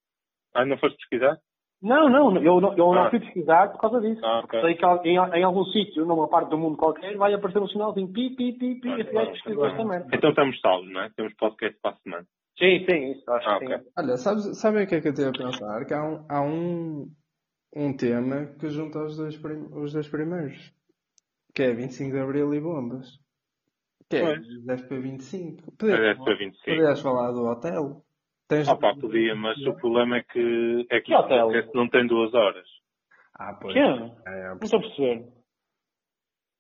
ah não foste pesquisar? Não, não, eu, não, eu ah. não fui pesquisar por causa disso. Ah, okay. Sei que em, em, algum sítio, numa parte do mundo qualquer, vai aparecer um sinalzinho pi, pi, pi, pi, ah, esse gajo pesquisou esta merda. Então estamos salvos, não é? Temos podcast para a semana. Sim, sim, isso, acho ah, que okay. sim. Olha, sabes, sabe o que é que eu tenho a pensar? Que há um, há um, um tema que junta os dois, prim, os dois primeiros. Que é 25 de Abril e bombas. Que é FP25. Podias, FP25. Podias falar do hotel. Tens... Ah pá, podia, mas o problema é que, é que, que hotel? não tem duas horas. Ah, pois. Que? É, é, não estou a perceber.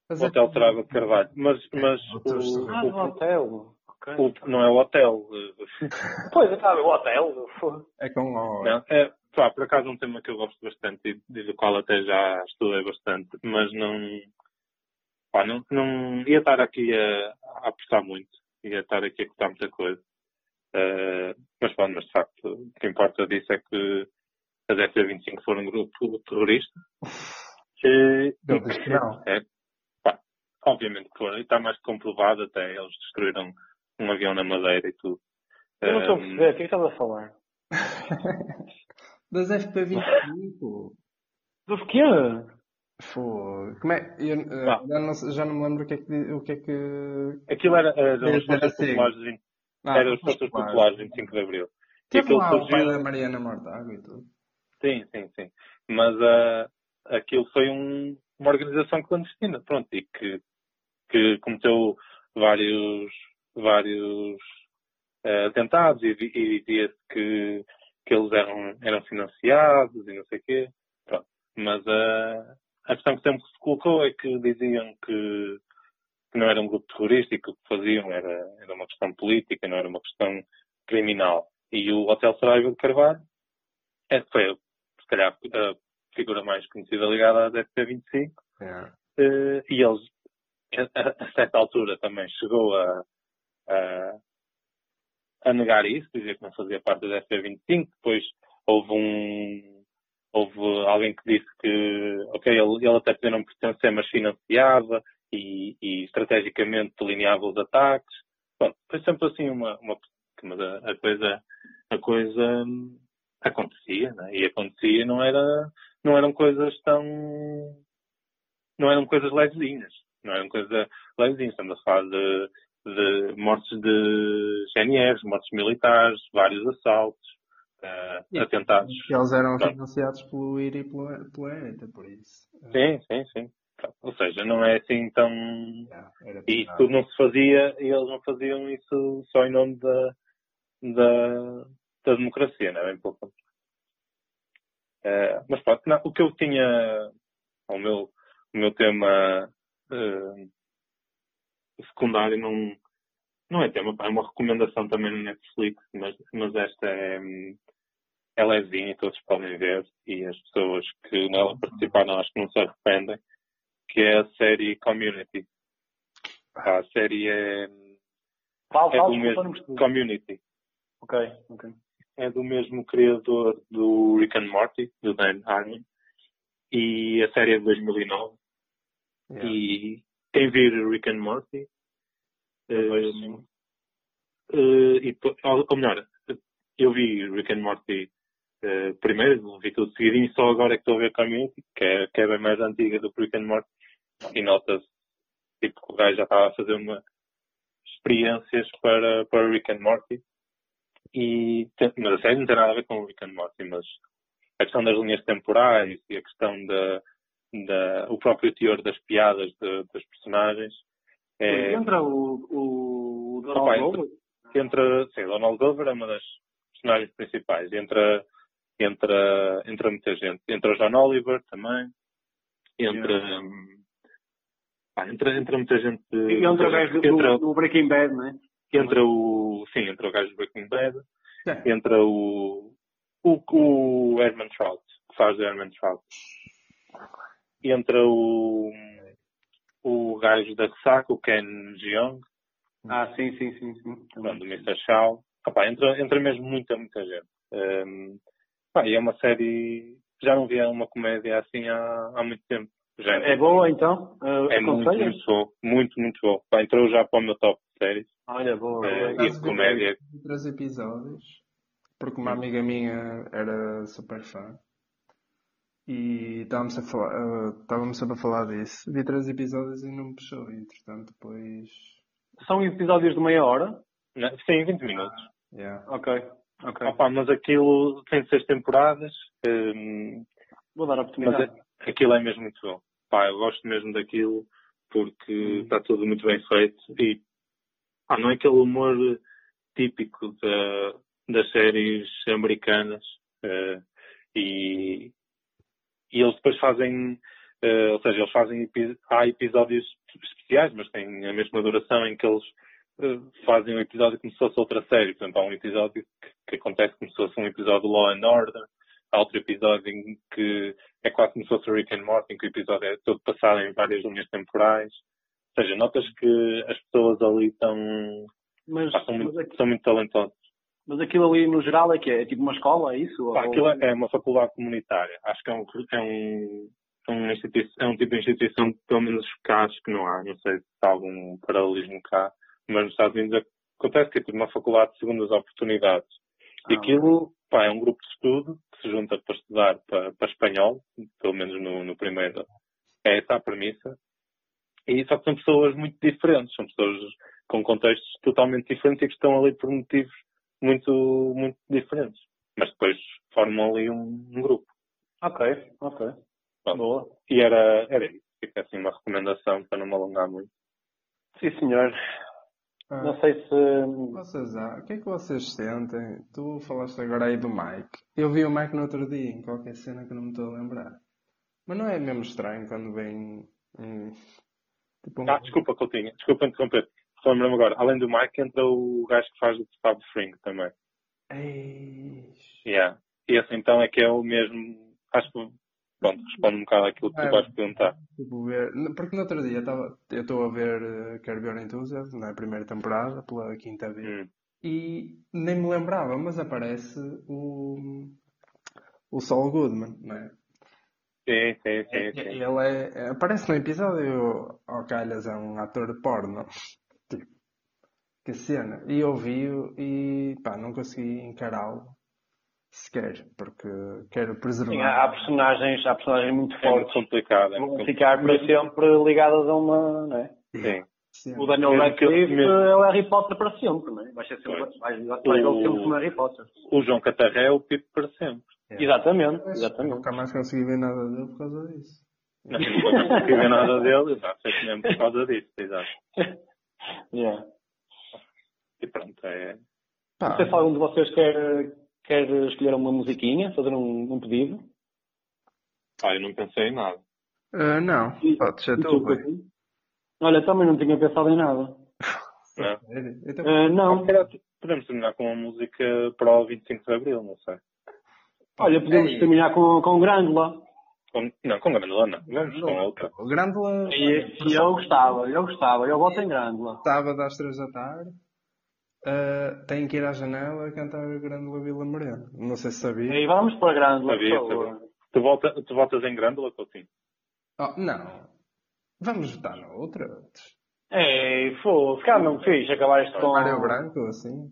Mas o Hotel Trava de Carvalho. Mas, mas o, ah, o, hotel. Okay. O, não é o hotel. pois, é, sabe, o hotel. É com o... Não, é, pá, por acaso é um tema que eu gosto bastante e do qual até já estudei bastante, mas não, pá, não, não ia estar aqui a, a apostar muito, ia estar aqui a cortar muita coisa. Uh, mas, bom, mas de facto, o que importa disso é que a DC-25 for um grupo terrorista. E, Eu disse que não. É, pá, obviamente que foram. E está mais comprovado até. Eles destruíram um avião na Madeira e tudo. Eu não estou a perceber. O que é que estás a falar? das FP25. Dos quê? Foi. Como é? Eu, uh, já, não, já, não, me lembro o que é que. O que, é que... Aquilo era, era, era, era as populares de ah, era as forças populares 25 de Abril. Teve lá surgiu... o pai da Mariana Mortágua e tudo. Sim, sim, sim. Mas uh, aquilo foi um, uma organização clandestina, pronto, e que, que cometeu vários, vários uh, atentados e, e dizia-se que, que eles eram, eram financiados e não sei o quê. Pronto. Mas uh, a questão que sempre se colocou é que diziam que que não era um grupo terrorista e que o que faziam era, era uma questão política, não era uma questão criminal. E o Hotel Saraiva de Carvalho é, foi, se calhar, a figura mais conhecida ligada à DFT-25. Yeah. Uh, e eles, a, a, certa altura, também chegou a, a, a negar isso, dizer que não fazia parte da DFT-25. Depois houve um. Houve alguém que disse que, ok, ele, ele até podia não pertencer, mas financiava e, e estrategicamente delineava os ataques. Bom, foi sempre assim uma, uma mas a, a coisa a coisa hum, acontecia, né? e acontecia não era não eram coisas tão não eram coisas levezinhas, não eram coisas levezinhas, estamos a falar de, de mortes de GNRs, mortes militares, vários assaltos, uh, atentados. Eles eram financiados pelo IRI e pelo, pelo ETA, por isso. Sim, sim, sim. Ou seja, não é assim tão. e isso tudo não se fazia, e eles não faziam isso só em nome da, da, da democracia, não é bem pouco. Uh, mas pronto, não, o que eu tinha O meu, o meu tema uh, secundário não, não é tema, é uma recomendação também no Netflix, mas, mas esta é, é levinha todos podem ver e as pessoas que nela participaram acho que não se arrependem, que é a série Community. A série é, Fala, é do mesmo. Community. Ok, ok. É do mesmo criador do Rick and Morty, do Dan Harmon. E a série é de 2009. Yeah. E quem vir Rick and Morty Pois, eh, sim. eh, e, ou ou melhor, eu vi Rick and Morty eh, primeiro, vi tudo seguidinho, só agora é que estou a ver Community, que é, que é bem mais antiga do que Rick and Morty, e nota-se tipo, que o gajo já estava a fazer uma experiências para, para Rick and Morty, e, mas a série não tem nada a ver com Rick and Morty, mas a questão das linhas temporais e a questão da, da o próprio teor das piadas de- das personagens é, Entra o, o, Donald Glover. entra, sim, Donald Glover é uma das personagens principais. Entra, entra, entra muita gente. Entra o John Oliver também. Entra, hum, pá, entra, entra muita gente. E entra o gajo do, do Breaking Bad, não é? entra o, sim, entra o gajo do Breaking Bad. É. Entra o, o, o Herman Trout, que faz o Herman Trout. Entra o, o gajo da Ressaca, o Ken Jeong. Ah, sim, sim, sim. sim. pronto, do Mr. Shaw. Opa, entra, entra mesmo muita, muita gente. Um, pá, e é uma série. Já não via uma comédia assim há, há muito tempo. Já É boa, então? Uh, É muito, muito bom. Muito, muito bom. Pá, entrou já para o meu top de séries. Olha, boa. É, boa. e de comédia. Vi três episódios, porque uma amiga minha era super fã. E estávamos a falar, eh, estávamos sempre a falar disso. Vi três episódios e não me puxou. E, entretanto, depois. São episódios de meia hora? Não, Sim, 20 minutos. Yeah. Ok, ok. Opa, mas aquilo tem seis temporadas. um, Vou dar a mas oportunidade. é- aquilo é mesmo muito bom. Pá, eu gosto mesmo daquilo porque está tudo muito bem feito e pá, não é aquele humor típico da- das séries americanas eh, e, e eles depois fazem, eh, ou seja, eles fazem há episódios especiais, mas têm a mesma duração em que eles fazem um episódio como se fosse outra série. Por exemplo, há um episódio que, que acontece como se fosse um episódio Law and Order, há outro episódio em que é quase como se fosse o Rick and Morty, em que o episódio é todo passado em várias linhas temporais. Ou seja, notas que as pessoas ali estão, Mas, pá, são, mas, muito, aqui- são muito talentosas. mas aquilo ali no geral é que é? É tipo uma escola, é isso? Pá, Ou- aquilo é uma faculdade comunitária. Acho que é um, é um, é um, é um tipo de instituição, pelo menos cá, acho que não há. Não sei se há algum paralelismo cá. Mas nos Estados Unidos acontece que é tipo uma faculdade de segundas oportunidades. E Ah, aquilo, pá, é um grupo de estudo que se junta para estudar para, para espanhol, pelo menos no, no primeiro. É essa a premissa. E só que são pessoas muito diferentes, são pessoas com contextos totalmente diferentes e que estão ali por motivos muito, muito diferentes. Mas depois formam ali um, um grupo. Ok, ok. Pronto. Boa. E era, era isso. Fica assim uma recomendação para não me alongar muito. Sim, senhor. Ah, Não sei se. Vocês, ah, o que é que vocês sentem? Tu falaste agora aí do Mike. Eu vi o Mike no outro dia, em qualquer cena que não me estou a lembrar. Mas não é mesmo estranho quando vem um. Tipo um. Ah, desculpa, Coutinho. Desculpa interromper. Lembro-me agora. Além do Mike, entra o gajo que faz o Fab Fring também. Eish. Yeah. Esse então é que é o mesmo. Acho que. Pronto, responde um bocado àquilo que tu É. vais perguntar. Tipo, ver... Porque no outro dia eu estou a ver Curb Your Enthusiasm, na primeira temporada, pela quinta vez. Hum. E nem me lembrava, mas aparece o. O Saul Goodman, não é? Sim, sim, sim, É- sim. Ele é, aparece no episódio, ao calhas, é um ator de porno. Tipo, que cena. E eu vi-o e pá, não consegui encará-lo sequer, porque quero preservar. Sim, há, há personagens, há personagens muito É muito fortes complicado. É vão complicado. ficar para sempre ligadas a uma. Não é? Sim. Cena. O Daniel Radcliffe mesmo- é o Harry Potter para sempre, não é? Vai ser sempre. Pois. Vai, vai vai O- sempre como Harry Potter. O João Catarré é o Pipo para sempre. É. Exatamente, Mas exatamente. Nunca mais consegui ver nada dele por causa disso. Não não consegui ver nada dele, exato. Sei que mesmo por causa disso, exato. Yeah. E pronto, é. Pá, Não sei se algum de vocês quer, quer escolher uma musiquinha, fazer um, um pedido. Ah, eu não pensei em nada. Uh, não, E- pode ser tu, Rui. Olha, também não tinha pensado em nada. Não. Sério? Então, Ah, não, calhar Podemos terminar com uma música para o 25 de Abril, não sei. olha, podemos Ei. terminar com, com Grândola. Com, não, com Granola não. Vamos com outra. Grândola E, e eu gostava, eu gostava, eu voto em Grândola. sábado às três da tarde. Uh, tem que ir à janela cantar a Grândola Vila Morena. Não sei se sabia. E vamos para Grândola, Sabia, por favor. Tu, volta, tu voltas em Grândola, Coutinho? Oh, não. Vamos votar na outra. É, foda-se, cara, não fiz, acabaste com... Mário Branco, assim.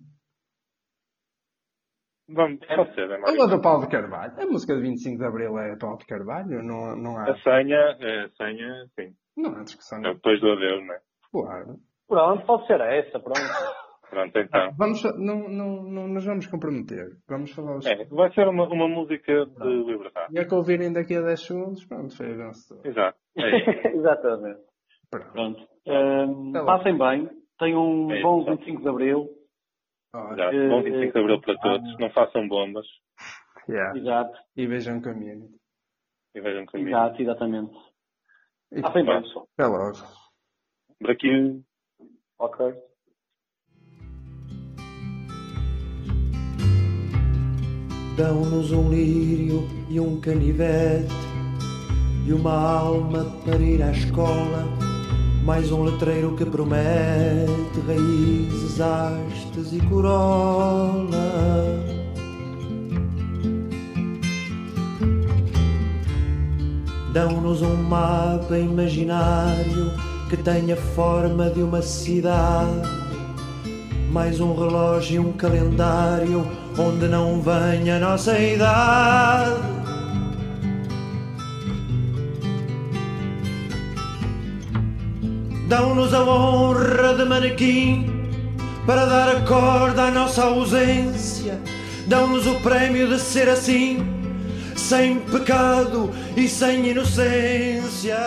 Vamos, pode ser, é a do Paulo de Carvalho. A música de 25 de Abril é Paulo de Carvalho. Não, não há, A senha, a senha, sim. não há discussão. É depois do adeus, não é? Claro. Pronto, pode ser essa, pronto. Pronto, então. Vamos, não, não, não nos vamos comprometer. Vamos falar os... É, vai ser uma, uma música de liberdade. E a que ouvirem daqui a 10 segundos, pronto, foi a vencedora. Exato. É. Exatamente. Pronto. Pronto. Ahm, Tá bom. passem bem, tenham um É bom tá. 25 de Abril. Olha, Exato. Bom 25 de Abril para todos. Não façam bombas yeah. Exato, E vejam community. e vejam comigo. exato, exatamente. E Passem bem, pessoal. até logo. Daqui Ok. Dão-nos um lírio e um canivete e uma alma para ir à escola. Mais um letreiro que promete raízes, hastes e corola. Dão-nos um mapa imaginário que tenha forma de uma cidade. Mais um relógio e um calendário onde não venha a nossa idade. Dão-nos a honra de manequim para dar a corda à nossa ausência. Dão-nos o prémio de ser assim, sem pecado e sem inocência.